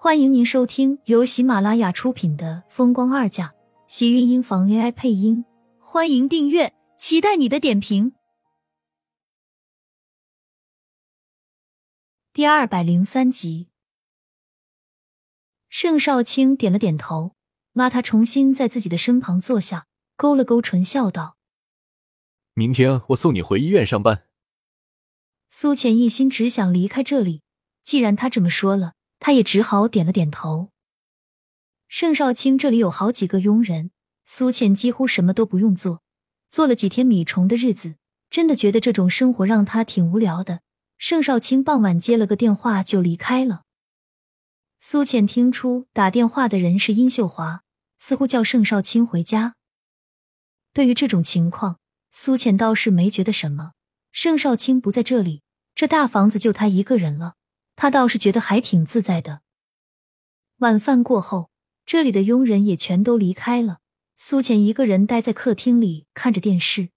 欢迎您收听由喜马拉雅出品的《风光二嫁》，喜运音房 AI 配音。欢迎订阅，期待你的点评。第二百零三集，盛少卿点了点头，拉他重新在自己的身旁坐下，勾了勾唇，笑道：“明天我送你回医院上班。”苏浅一心只想离开这里，既然他这么说了。他也只好点了点头。盛少卿这里有好几个佣人，苏倩几乎什么都不用做，做了几天米虫的日子，真的觉得这种生活让他挺无聊的。盛少卿傍晚接了个电话就离开了。苏倩听出打电话的人是殷秀华，似乎叫盛少卿回家。对于这种情况，苏倩倒是没觉得什么。盛少卿不在这里，这大房子就他一个人了。他倒是觉得还挺自在的。晚饭过后，这里的佣人也全都离开了，苏浅一个人待在客厅里看着电视。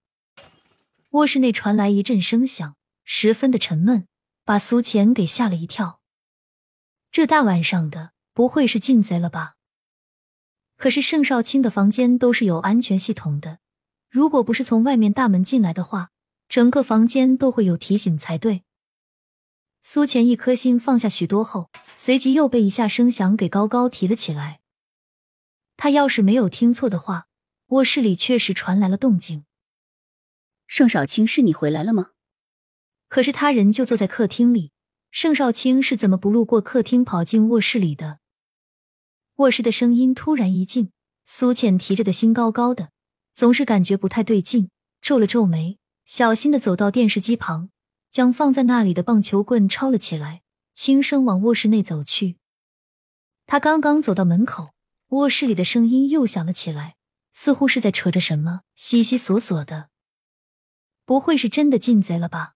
卧室内传来一阵声响，十分的沉闷，把苏浅给吓了一跳。这大晚上的，不会是进贼了吧？可是盛少卿的房间都是有安全系统的，如果不是从外面大门进来的话，整个房间都会有提醒才对。苏浅一颗心放下许多后，随即又被一下声响给高高提了起来。他要是没有听错的话，卧室里确实传来了动静。盛少卿，是你回来了吗？可是他人就坐在客厅里，盛少卿是怎么不路过客厅跑进卧室里的？卧室的声音突然一静，苏浅提着的心高高的，总是感觉不太对劲，皱了皱眉，小心的走到电视机旁。将放在那里的棒球棍抄了起来，轻声往卧室内走去。他刚刚走到门口，卧室里的声音又响了起来，似乎是在扯着什么，悉悉索索的。不会是真的进贼了吧？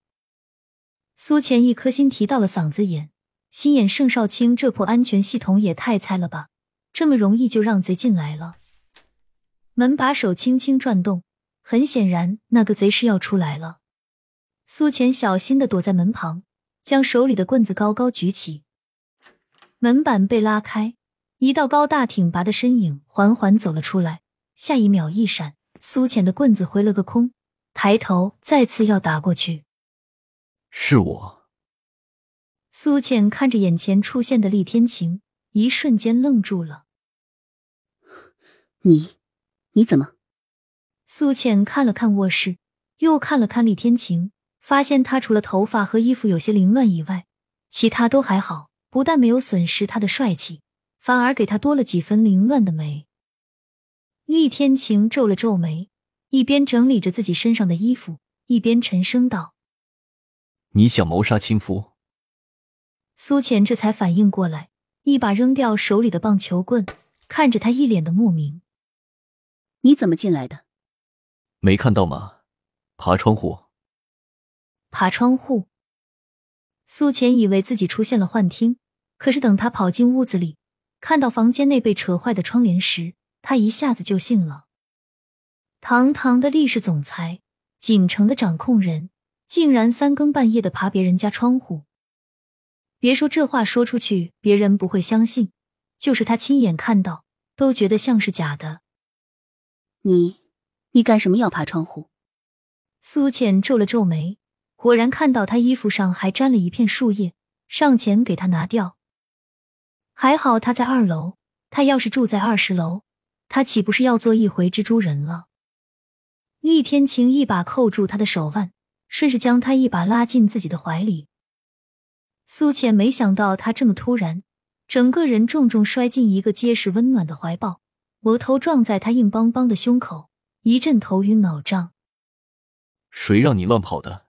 苏浅一颗心提到了嗓子眼，心眼盛少卿这破安全系统也太菜了吧！这么容易就让贼进来了？门把手轻轻转动，很显然那个贼是要出来了。苏浅小心的躲在门旁，将手里的棍子高高举起。门板被拉开，一道高大挺拔的身影缓缓走了出来。下一秒一闪，苏浅的棍子挥了个空，抬头再次要打过去。是我。苏浅看着眼前出现的厉天晴，一瞬间愣住了。你，你怎么？苏浅看了看卧室，又看了看厉天晴。发现他除了头发和衣服有些凌乱以外，其他都还好，不但没有损失他的帅气，反而给他多了几分凌乱的美。厉天晴皱了皱眉，一边整理着自己身上的衣服，一边沉声道：“你想谋杀亲夫？”苏浅这才反应过来，一把扔掉手里的棒球棍，看着他一脸的莫名：“你怎么进来的？没看到吗？爬窗户。”爬窗户，苏浅以为自己出现了幻听，可是等他跑进屋子里，看到房间内被扯坏的窗帘时，他一下子就信了。堂堂的历氏总裁，锦城的掌控人，竟然三更半夜的爬别人家窗户。别说这话说出去别人不会相信，就是他亲眼看到，都觉得像是假的。你，你干什么要爬窗户？苏浅皱了皱眉。果然看到他衣服上还沾了一片树叶，上前给他拿掉。还好他在二楼，他要是住在二十楼，他岂不是要做一回蜘蛛人了？厉天晴一把扣住他的手腕，顺势将他一把拉进自己的怀里。苏浅没想到他这么突然，整个人重重摔进一个结实温暖的怀抱，额头撞在他硬邦邦的胸口，一阵头晕脑胀。谁让你乱跑的？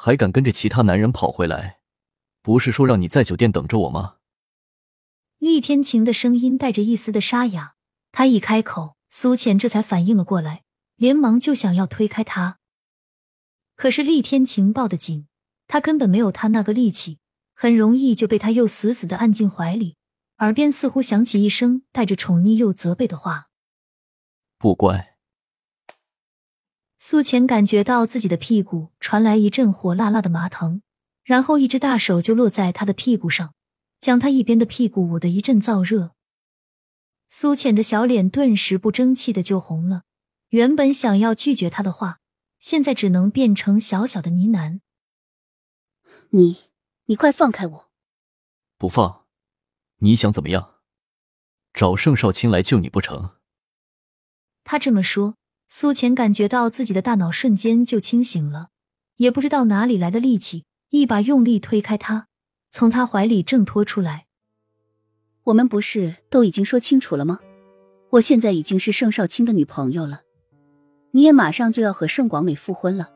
还敢跟着其他男人跑回来？不是说让你在酒店等着我吗？厉天晴的声音带着一丝的沙哑。他一开口，苏浅这才反应了过来，连忙就想要推开他。可是厉天晴抱得紧，他根本没有他那个力气，很容易就被他又死死的按进怀里。耳边似乎响起一声带着宠溺又责备的话：“不乖。”苏浅感觉到自己的屁股传来一阵火辣辣的麻疼，然后一只大手就落在他的屁股上，将他一边的屁股捂得一阵燥热。苏浅的小脸顿时不争气的就红了，原本想要拒绝他的话，现在只能变成小小的呢喃：“你，你快放开我！不放，你想怎么样？找盛少卿来救你不成？”他这么说，苏浅感觉到自己的大脑瞬间就清醒了，也不知道哪里来的力气，一把用力推开他，从他怀里挣脱出来。我们不是都已经说清楚了吗？我现在已经是盛少卿的女朋友了，你也马上就要和盛广美复婚了，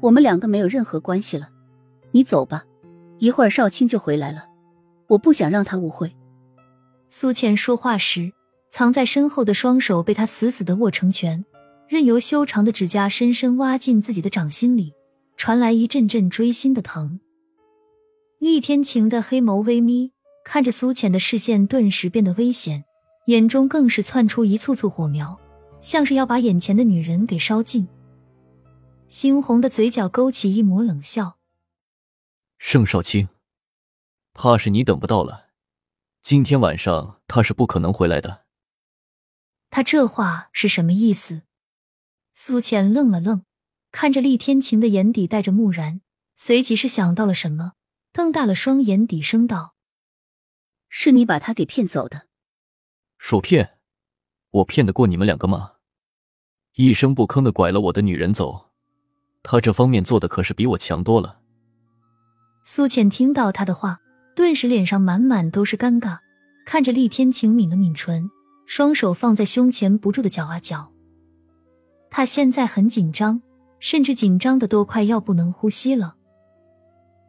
我们两个没有任何关系了。你走吧，一会儿少卿就回来了，我不想让他误会。苏倩说话时，藏在身后的双手被他死死的握成拳，任由修长的指甲深深挖进自己的掌心里，传来一阵阵锥心的疼。厉天晴的黑眸微眯。看着苏浅的视线顿时变得危险，眼中更是窜出一簇簇火苗，像是要把眼前的女人给烧尽。猩红的嘴角勾起一抹冷笑：“盛少卿，怕是你等不到了。今天晚上他是不可能回来的。”他这话是什么意思？苏浅愣了愣，看着厉天晴的眼底带着木然，随即是想到了什么，瞪大了双眼，低声道。是你把他给骗走的？说骗？我骗得过你们两个吗？一声不吭的拐了我的女人走，他这方面做的可是比我强多了。苏浅听到他的话，顿时脸上满满都是尴尬，看着厉天晴抿了抿唇，双手放在胸前不住的搅啊搅。他现在很紧张，甚至紧张的都快要不能呼吸了。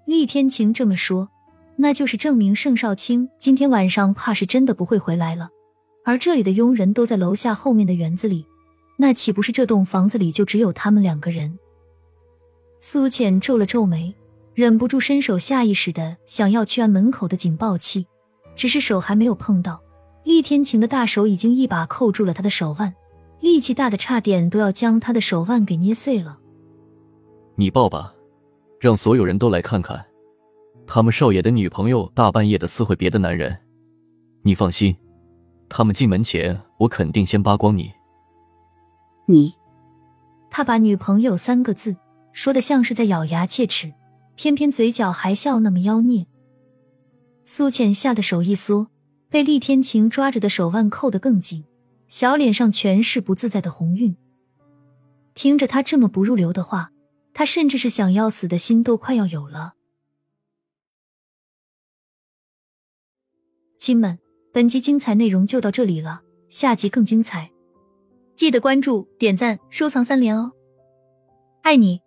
厉天晴这么说。那就是证明盛少卿今天晚上怕是真的不会回来了，而这里的佣人都在楼下后面的园子里，那岂不是这栋房子里就只有他们两个人？苏浅皱了皱眉，忍不住伸手下意识的想要去按门口的警报器，只是手还没有碰到，厉天晴的大手已经一把扣住了他的手腕，力气大的差点都要将他的手腕给捏碎了。你抱吧，让所有人都来看看。他们少爷的女朋友大半夜的私会别的男人，你放心，他们进门前我肯定先扒光你。你，他把女朋友三个字说的像是在咬牙切齿，偏偏嘴角还笑那么妖孽。苏浅吓得手一缩，被厉天晴抓着的手腕扣得更紧，小脸上全是不自在的红晕。听着他这么不入流的话，他甚至是想要死的心都快要有了。亲们，本集精彩内容就到这里了，下集更精彩，记得关注、点赞、收藏三连哦！爱你。